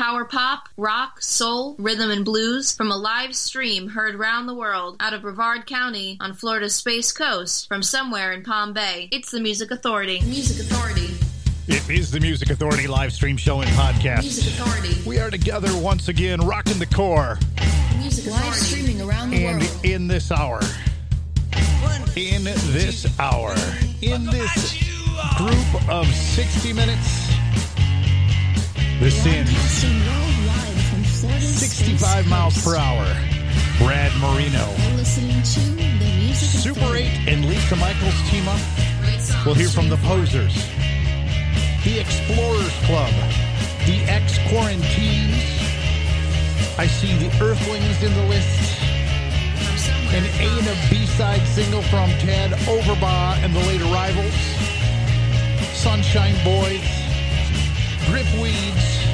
power pop, rock, soul, rhythm, and blues from a live stream heard round the world out of Brevard County on Florida's Space Coast from somewhere in Palm Bay. It's the Music Authority. Music Authority. It is the Music Authority live stream show and podcast. Music Authority. We are together once again, rocking the KOR. Music Live streaming around the And world. in this hour, in this hour, in this group of 60 minutes, the Sins, Broadcasting worldwide from Florida's 65 miles per hour. Brad Marino, You're listening to the Music Super 8 and Lisa Michaels team up. We'll hear from the Posers, the Explorers Club, the Ex Quarantines. I see the Earthlings in the list. An A and a B side single from Ted Overbaugh and the Late Arrivals. Sunshine Boys. Gripweeds.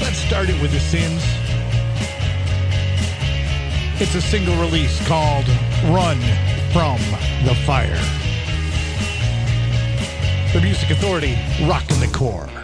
Let's start it with the Sins. It's a single release called Run from the Fire. The Music Authority, rocking the KOR.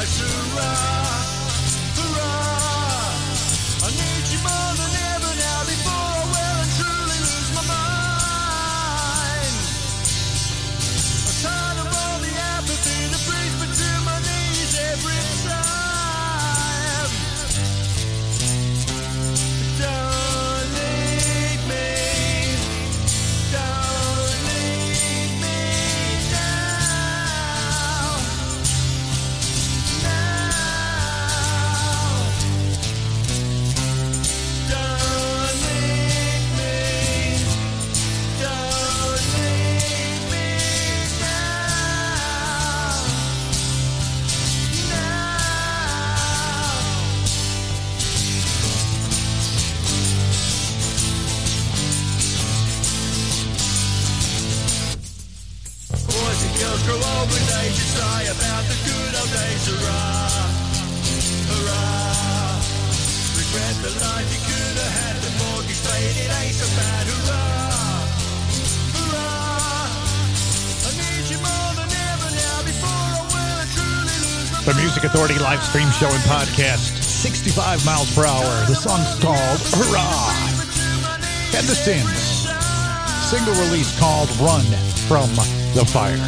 Rejoice. Hurrah, hurrah. Stream show and podcast. 65 miles per hour. The song's called Hurrah! And the Sins. Single release called Run from the Fire.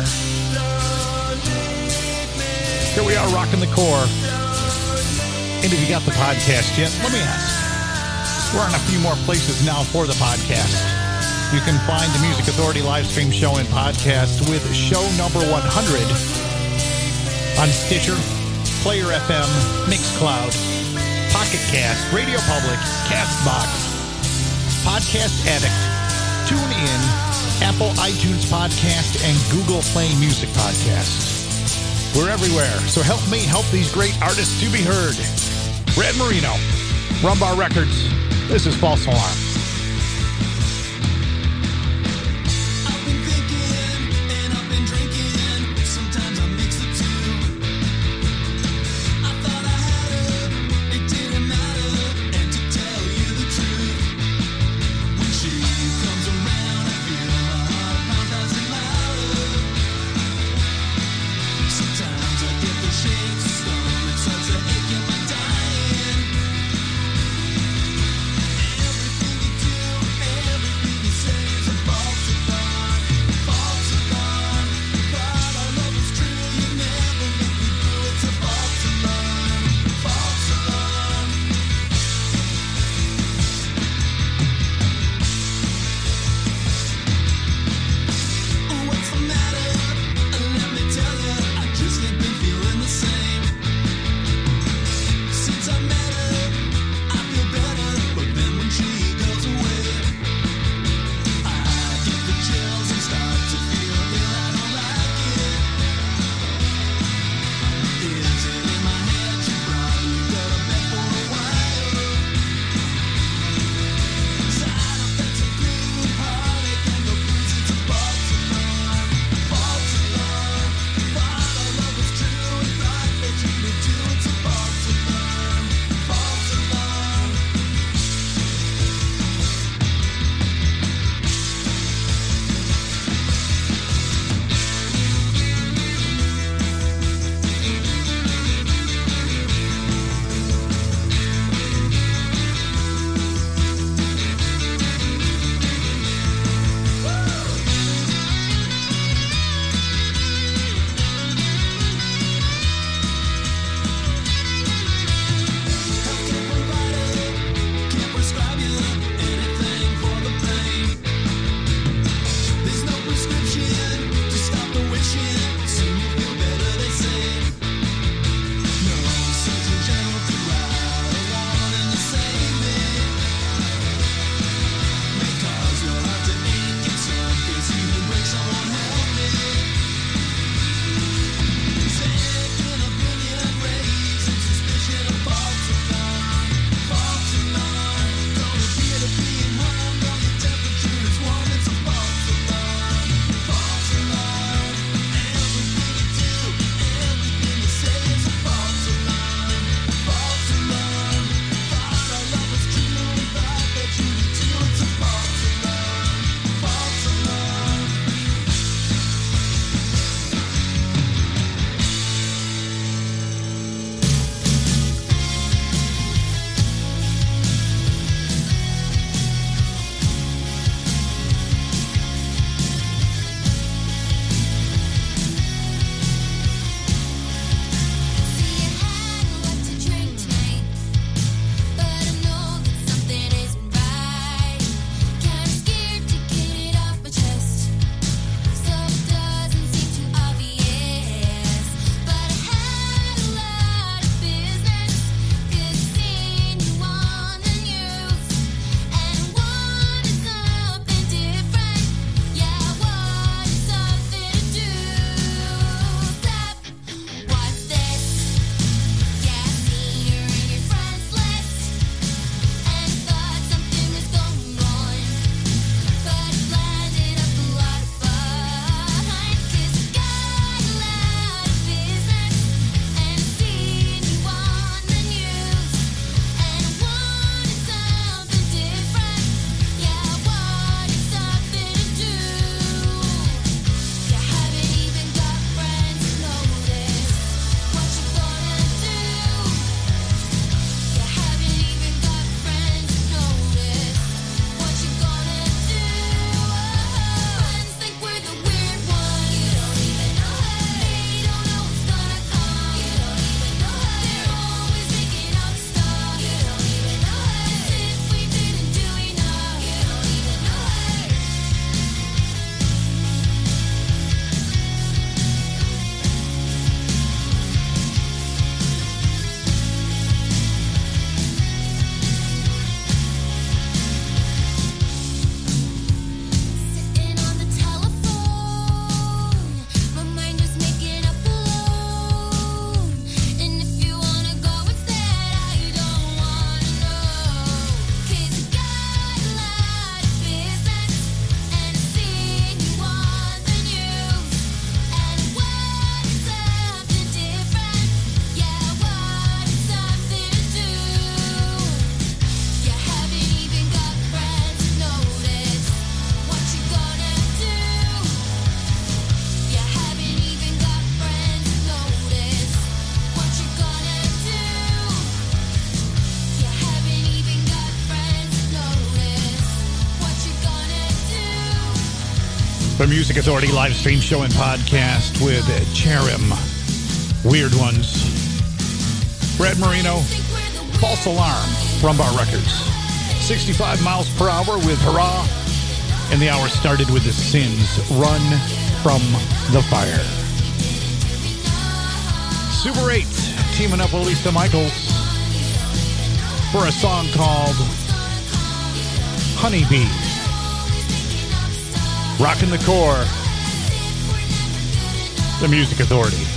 Here we are rocking the KOR. And if you got the podcast yet, let me ask. We're on a few more places now for the podcast. You can find the Music Authority live stream show and podcast with show number 100 on Stitcher, Player FM, Mixcloud, Pocket Cast, Radio Public, Castbox, Podcast Addict, TuneIn, Apple iTunes Podcast, and Google Play Music Podcast. We're everywhere, so help me help these great artists to be heard. Brad Marino, Rumbar Records. This is False Alarm. Music Authority live stream show and podcast with Cherim. Weird Ones. Brad Marino, False Alarm from Bar Records. 65 miles per hour with Hurrah. And the hour started with The Sins, Run from the Fire. Super 8 teaming up with Lisa Michaels for a song called Honeybee. Rocking the KOR. The Music Authority.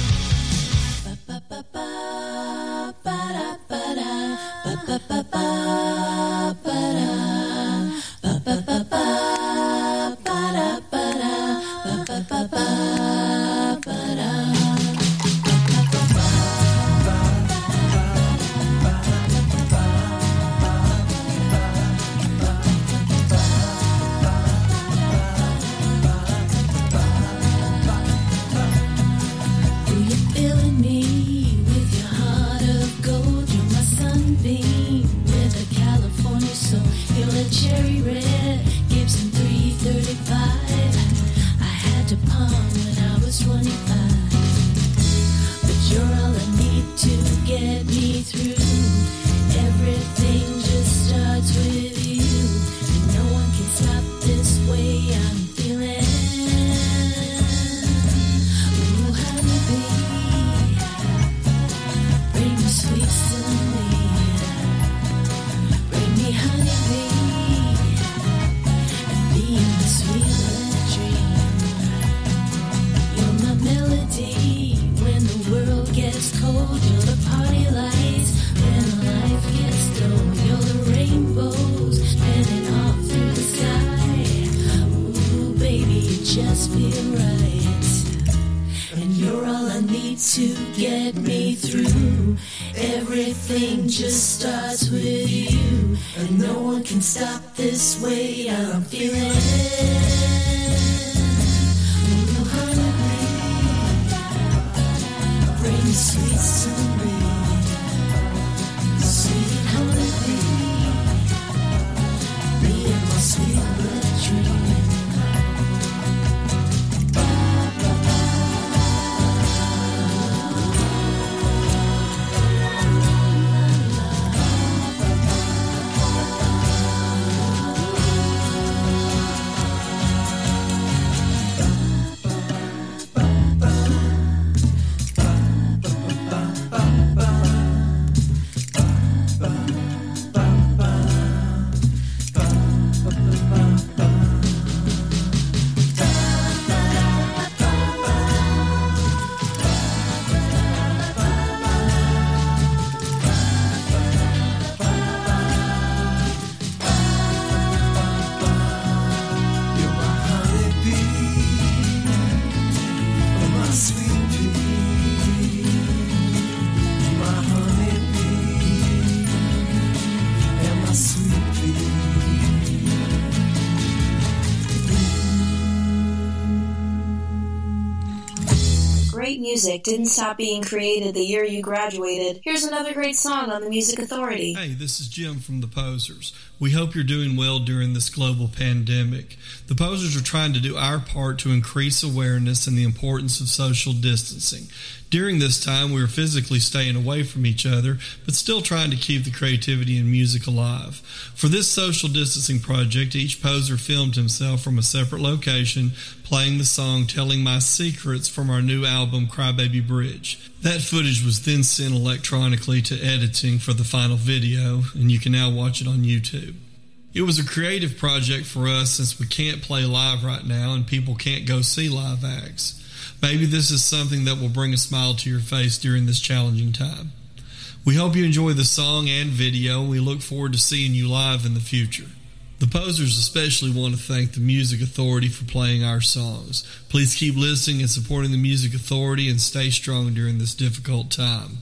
Just Great music didn't stop being created the year you graduated. Here's another great song on the Music Authority. Hey, this is Jim from The Posers. We hope you're doing well during this global pandemic. The Posers are trying to do our part to increase awareness and the importance of social distancing. During this time, we were physically staying away from each other, but still trying to keep the creativity and music alive. For this social distancing project, each poser filmed himself from a separate location, playing the song Telling My Secrets from our new album, Crybaby Bridge. That footage was then sent electronically to editing for the final video, and you can now watch it on YouTube. It was a creative project for us since we can't play live right now and people can't go see live acts. Maybe this is something that will bring a smile to your face during this challenging time. We hope you enjoy the song and video, and we look forward to seeing you live in the future. The posers especially want to thank the Music Authority for playing our songs. Please keep listening and supporting the Music Authority and stay strong during this difficult time.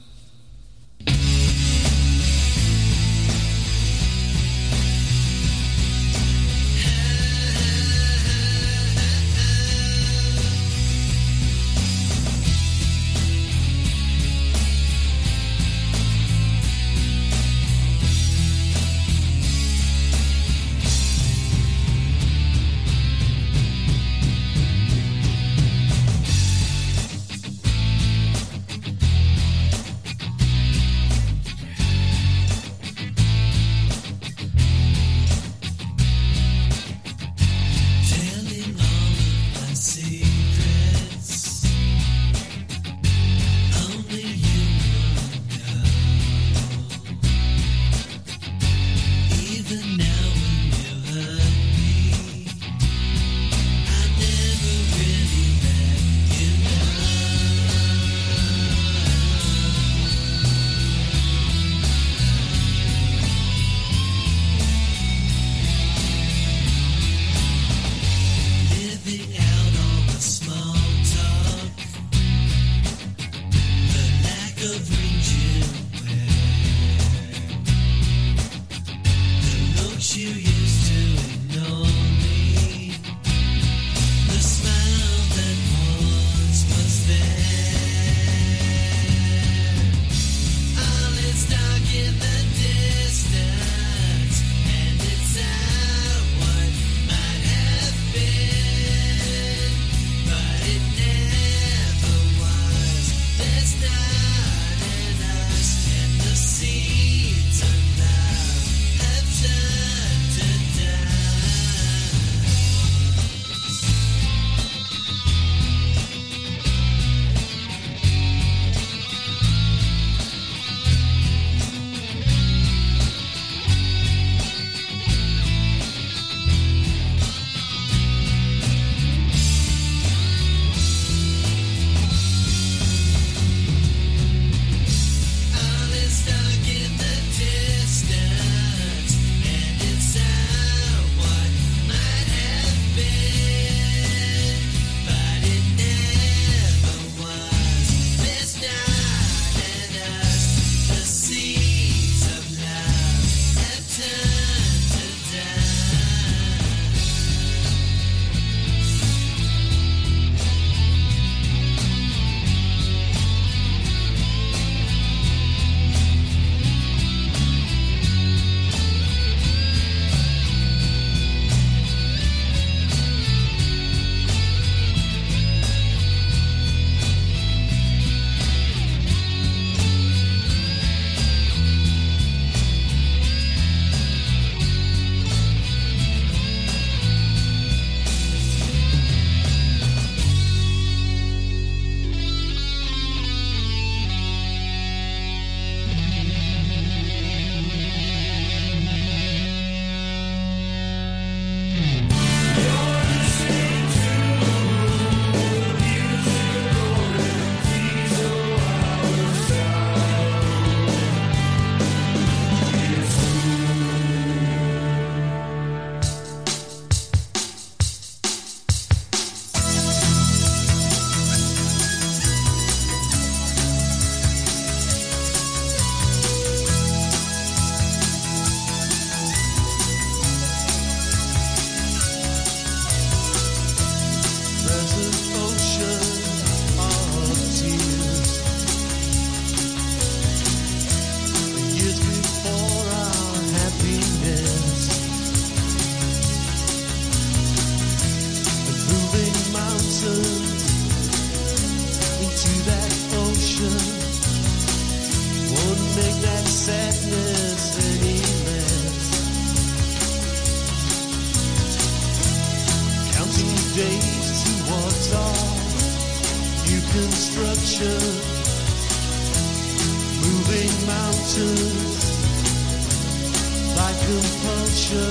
Compulsion.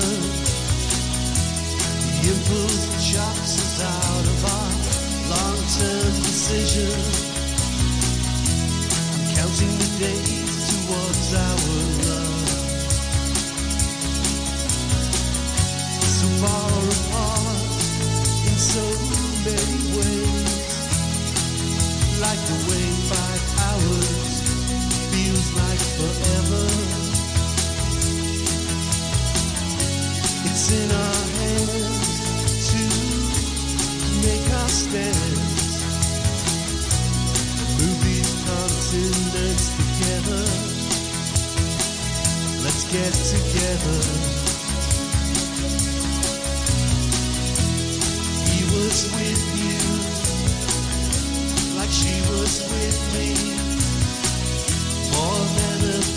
The impulse that shocks us out of our long-term decision. I'm counting the days towards our love. So far apart in so many ways. Like the way five hours feels like forever.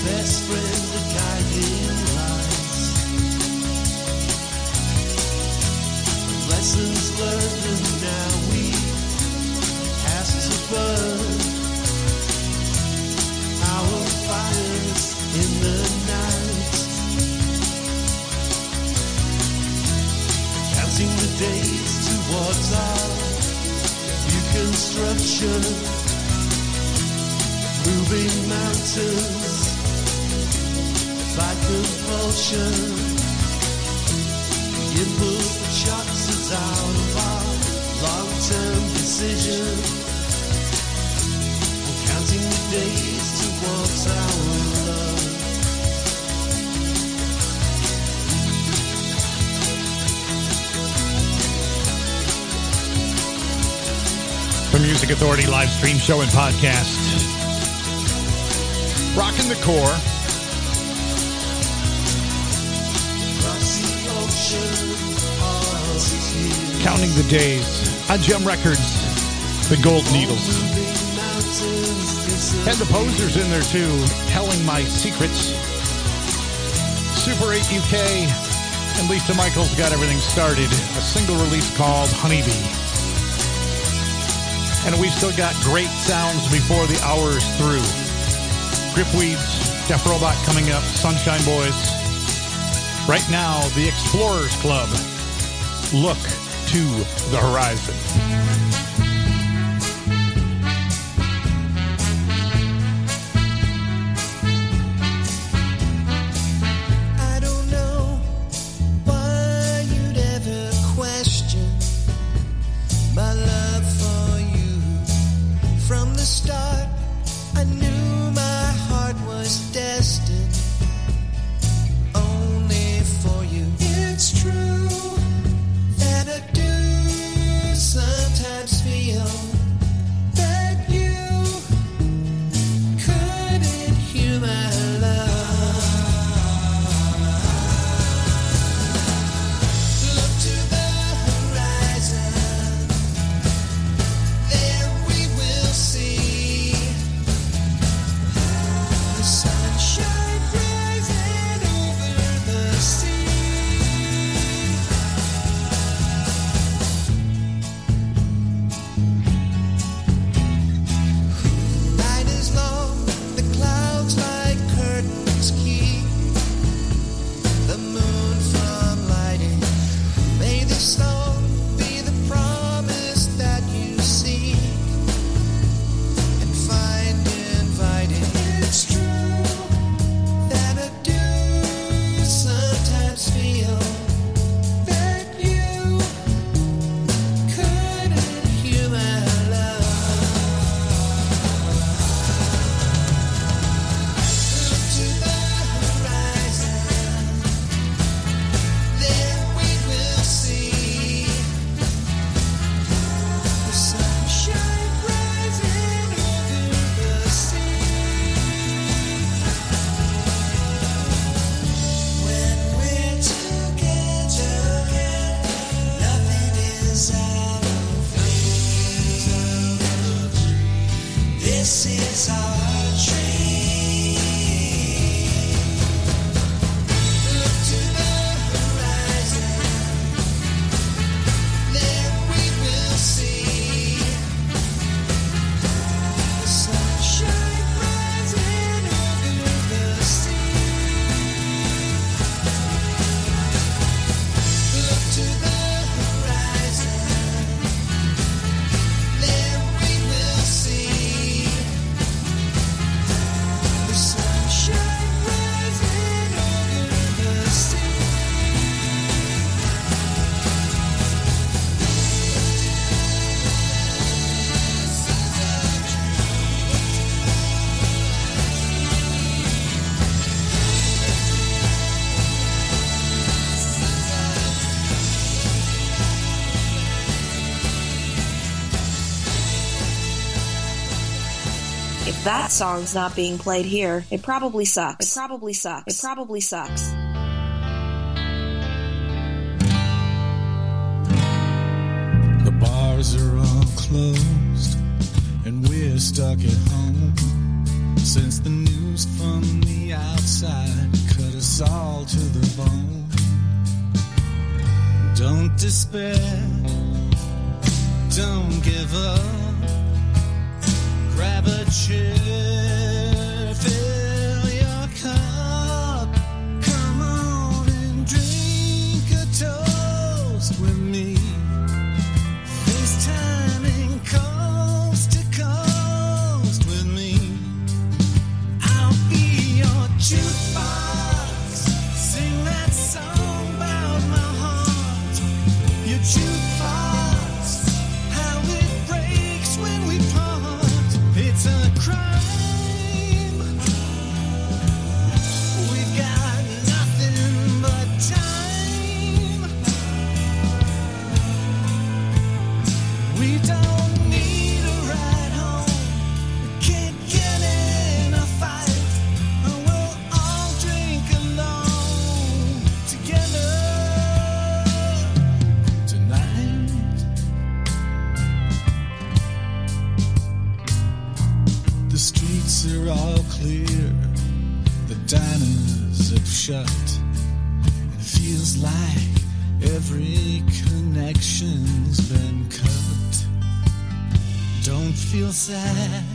Best friend, a guiding Learned, and now we to burn our fires in the night. Counting the days towards our new construction, moving mountains by compulsion. The impulse that out of our long-term decision. We're counting the days towards our love. The Music Authority live stream show and podcast. Rocking the KOR. Counting the days on Gem Records, the Gold Needles. Had the posers in there too, telling my secrets. Super 8 UK and Lisa Michaels got everything started. A single release called Honeybee. And we've still got great sounds before the hour's through. Gripweeds, Def Robot coming up, Sunshine Boys. Right now, the Explorers Club. Look to the horizon. If that song's not being played here, it probably sucks. It probably sucks. It probably sucks. The bars are all closed, and we're stuck at home. Since the news from the outside cut us all to the bone. Don't despair, don't give up. Grab a shut. It feels like every connection's been cut. Don't feel sad.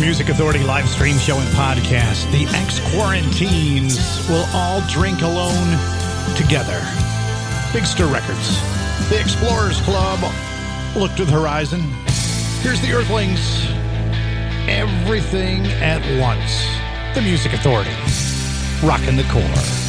Music Authority live stream show and podcast, the ex quarantines will all drink alone together. Big Stir Records, the Explorers Club, look to the horizon. Here's the Earthlings, everything at once. The Music Authority, rocking the KOR.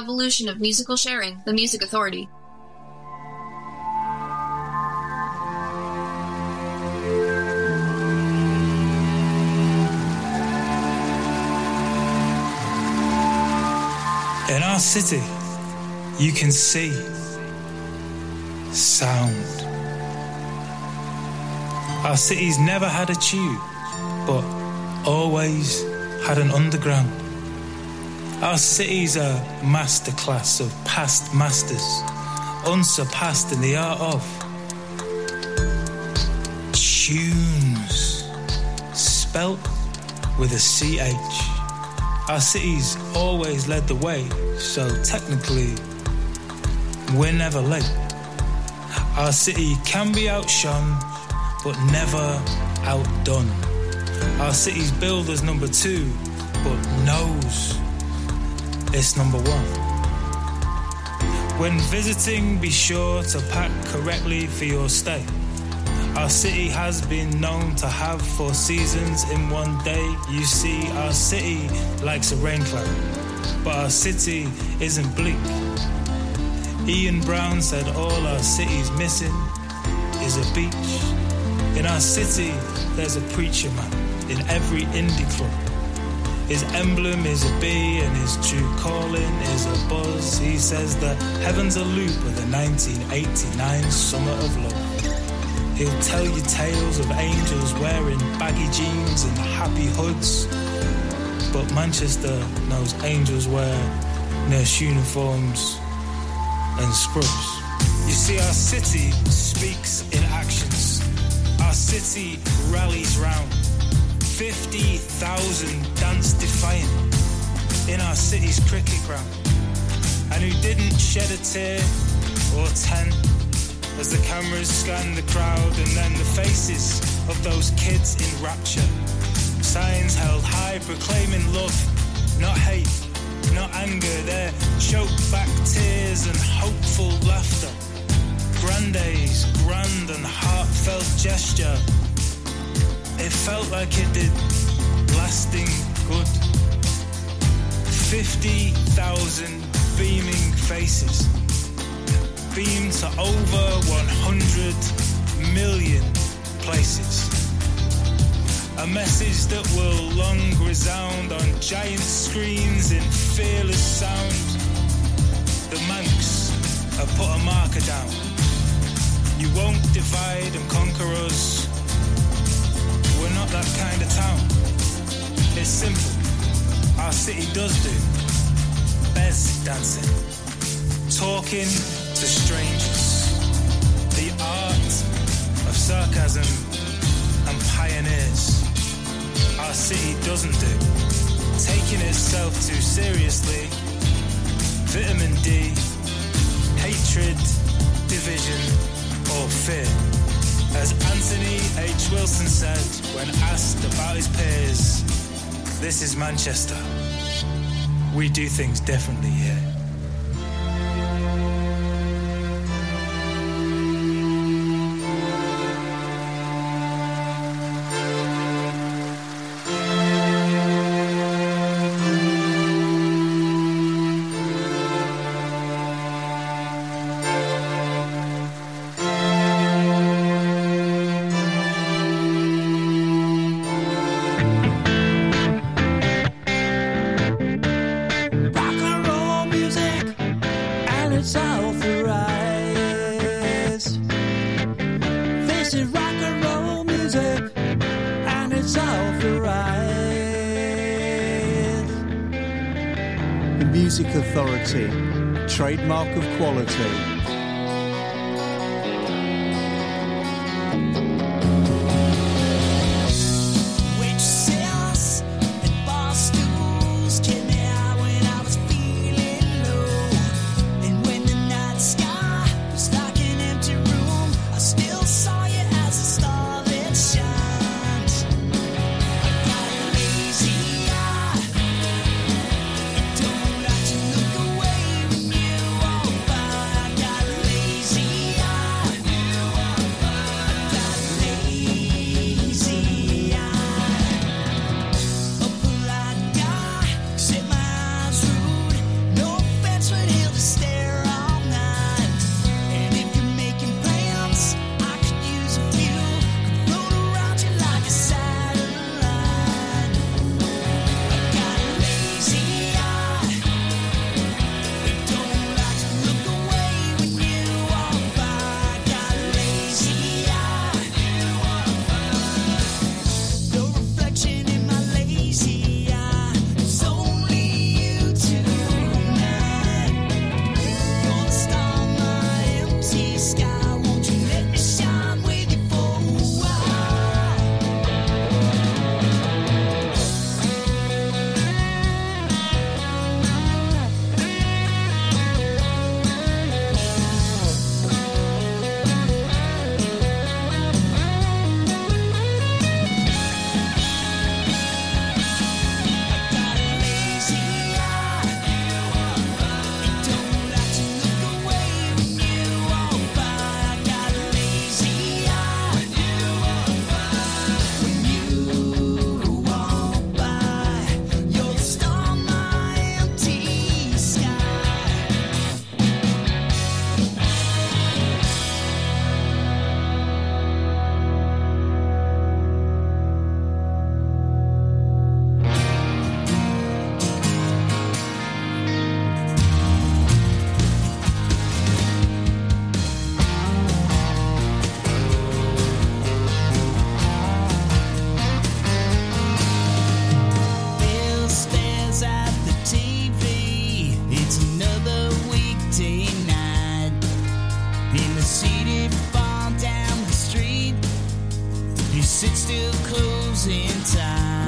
Evolution of musical sharing, the Music Authority. In our city, you can see sound. Our city's never had a tube, but always had an underground. Our city's a masterclass of past masters, unsurpassed in the art of tunes, spelt with a CH. Our city's always led the way, so technically, we're never late. Our city can be outshone, but never outdone. Our city's builders number two, but knows it's number one. When visiting, be sure to pack correctly for your stay. Our city has been known to have four seasons in one day. You see, our city likes a rain cloud, but our city isn't bleak. Ian Brown said all our city's missing is a beach. In our city, there's a preacher man in every indie club. His emblem is a bee and his true calling is a buzz. He says the heavens are loop of the 1989 summer of love. He'll tell you tales of angels wearing baggy jeans and happy hoods. But Manchester knows angels wear nurse uniforms and scrubs. You see, our city speaks in actions. Our city rallies round. 50,000 dance defiant in our city's cricket ground. And who didn't shed a tear or ten as the cameras scan the crowd and then the faces of those kids in rapture. Signs held high proclaiming love, not hate, not anger. Their choked back tears and hopeful laughter. Grande's grand and heartfelt gesture. It felt like it did lasting good. 50,000 beaming faces beamed to over 100 million places. A message that will long resound on giant screens in fearless sound. The Mancs have put a marker down. You won't divide and conquer us. Not that kind of town. It's simple. Our city does do. Bez dancing. Talking to strangers. The art of sarcasm and pioneers. Our city doesn't do. Taking itself too seriously. Vitamin D. Hatred, division, or fear. As Anthony H. Wilson said when asked about his peers, this is Manchester. We do things differently here. closing time.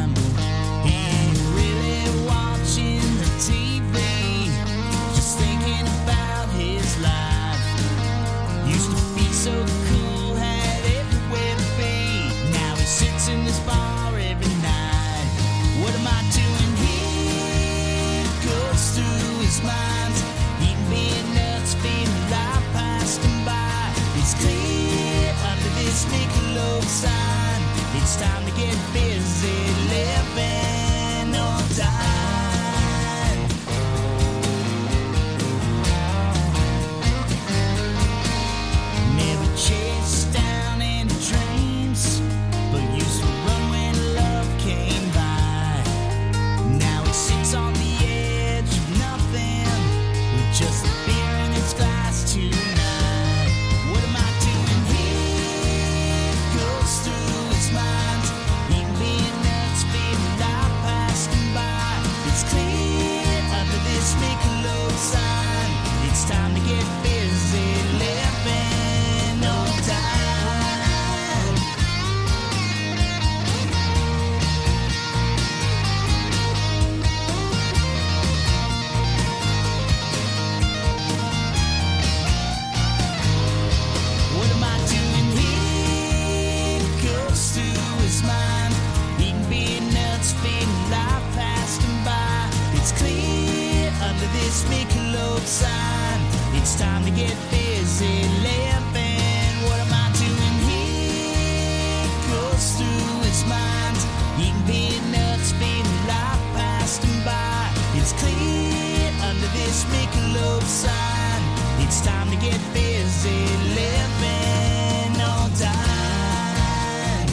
it's clear under this Michelob sign. It's time to get busy living time.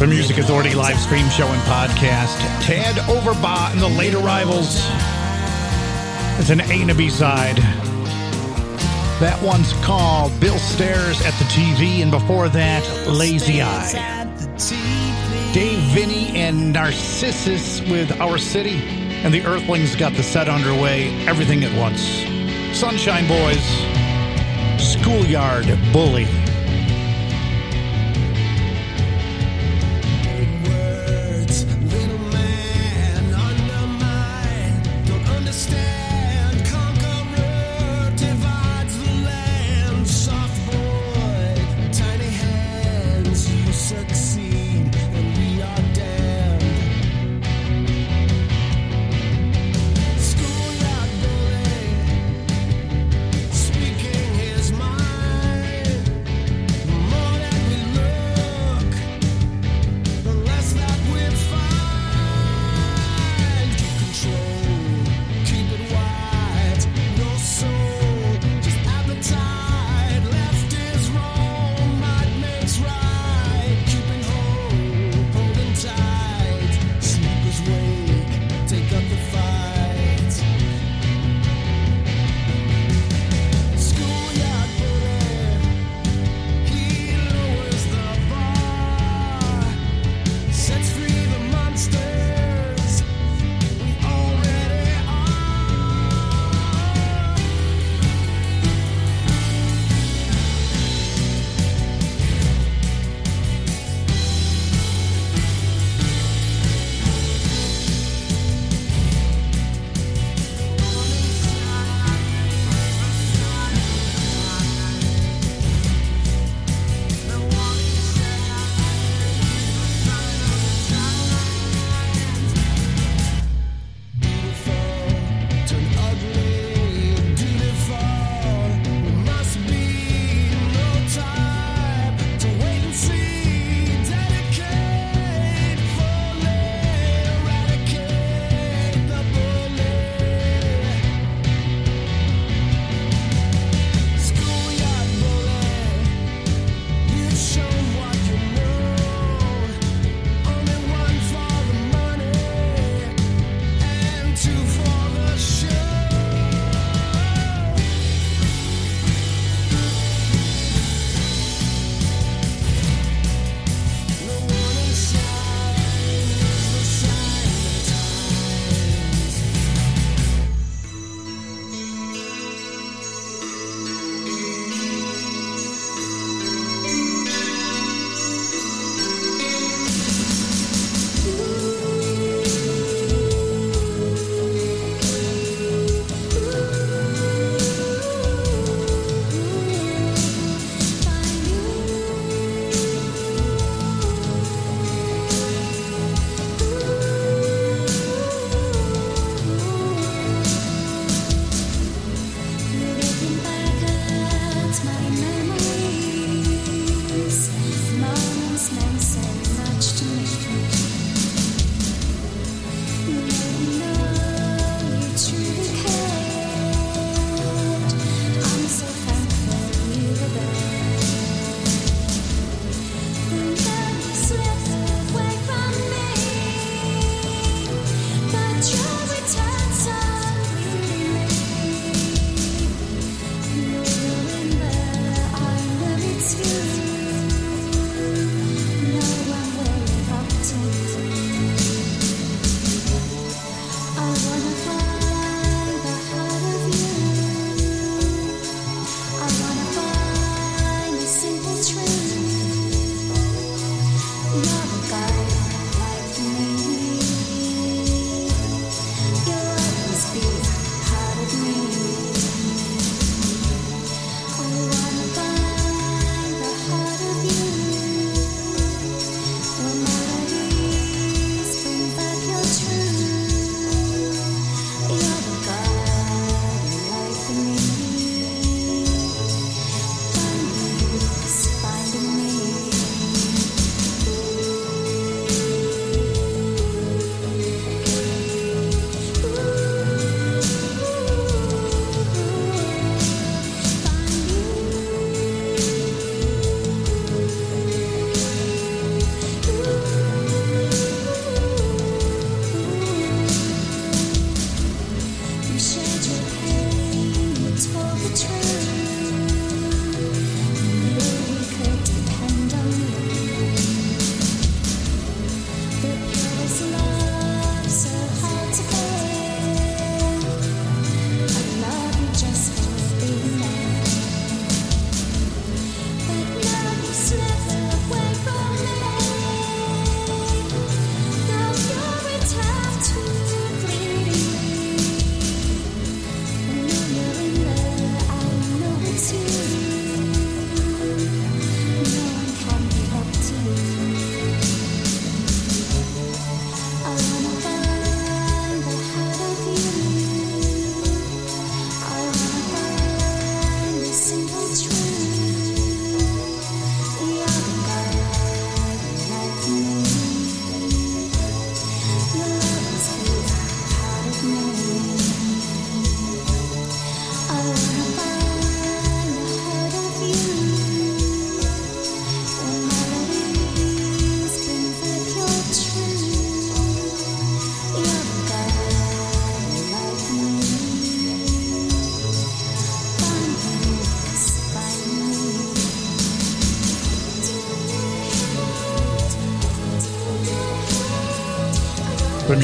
The Music Authority live stream show and podcast. Tad Overbaugh and the late arrivals. It's an A and a B side. That one's called Bill Stares at the TV, and before that, Lazy Eye. Dave Vinny and Narcissus with Our City and the Earthlings got the set underway, everything at once. Sunshine Boys, Schoolyard Bully.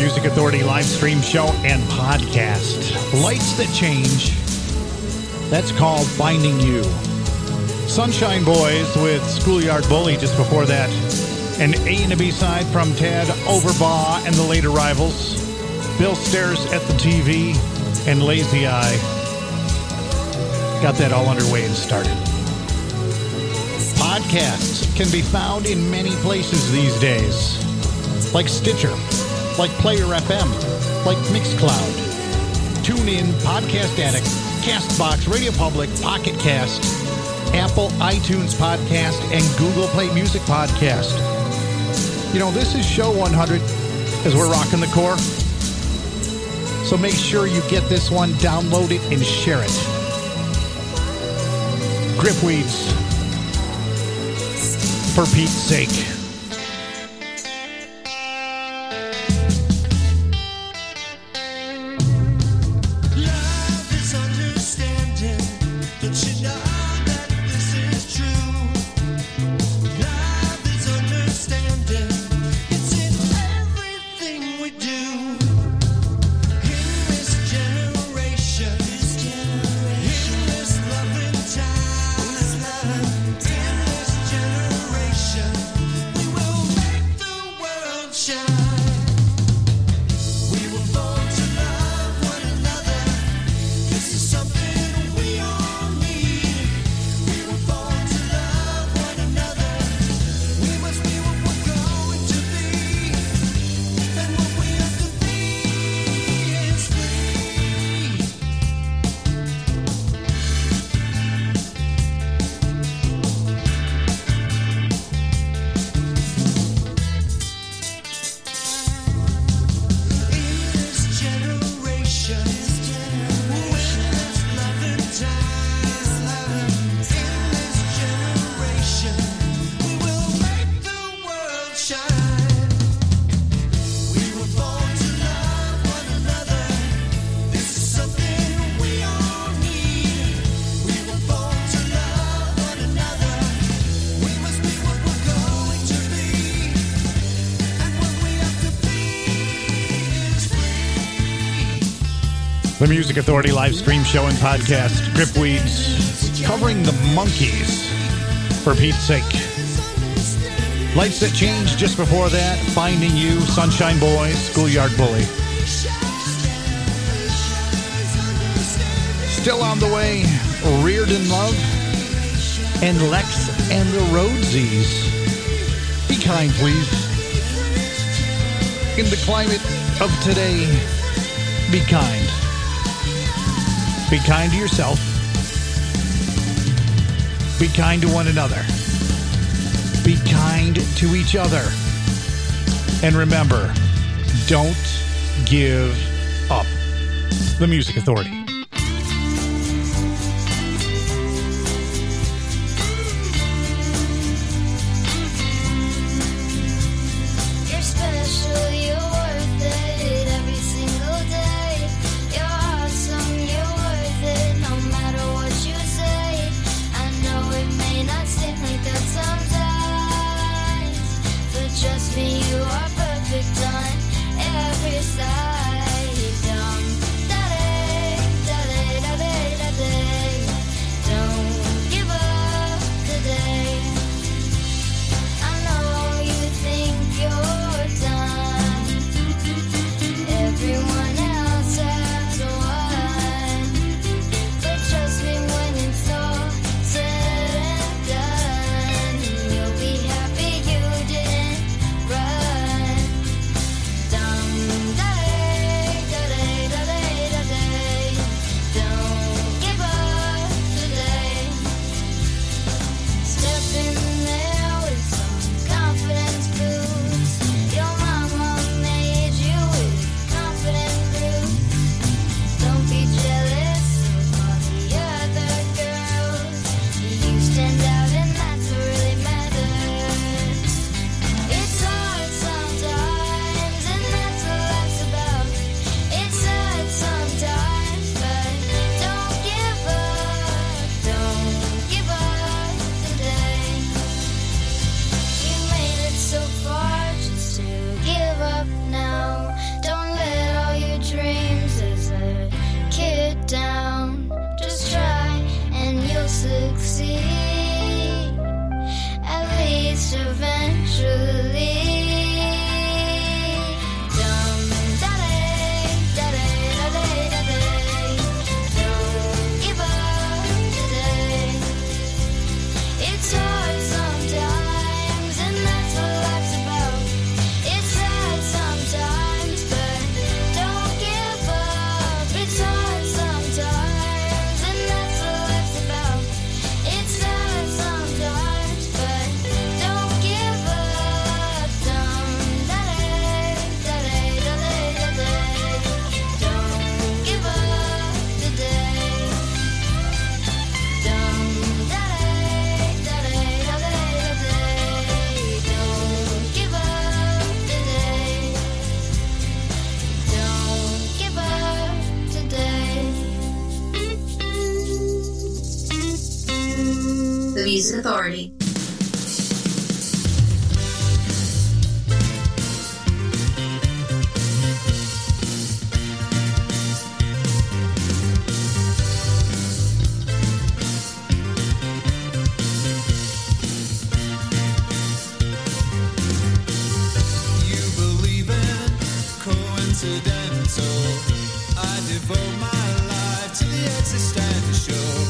Music Authority live stream show and podcast. Lights That Change. That's called Finding You. Sunshine Boys with Schoolyard Bully just before that. An A and a B side from Tad Overbaugh and the late arrivals. Bill Stares at the TV and Lazy Eye. Got that all underway and started. Podcasts can be found in many places these days, like Stitcher, like Player FM, like Mixcloud, TuneIn, Podcast Addict, Castbox, Radio Public, Pocket Cast, Apple iTunes Podcast, and Google Play Music Podcast. You know, this is show 100 as we're rocking the KOR. So make sure you get this one, download it, and share it. Gripweeds, for Pete's sake. Music Authority live stream show and podcast, Gripweeds, covering the Monkees, for Pete's sake. Lights that change just before that, Finding You, Sunshine Boys, Schoolyard Bully. Still on the way, Reardon Love and Lex and the Roadsies. Be kind, please. In the climate of today, be kind. Be kind to yourself. Be kind to one another. Be kind to each other. And remember, don't give up. The Music Authority. Coincidental. I devote my life to the existential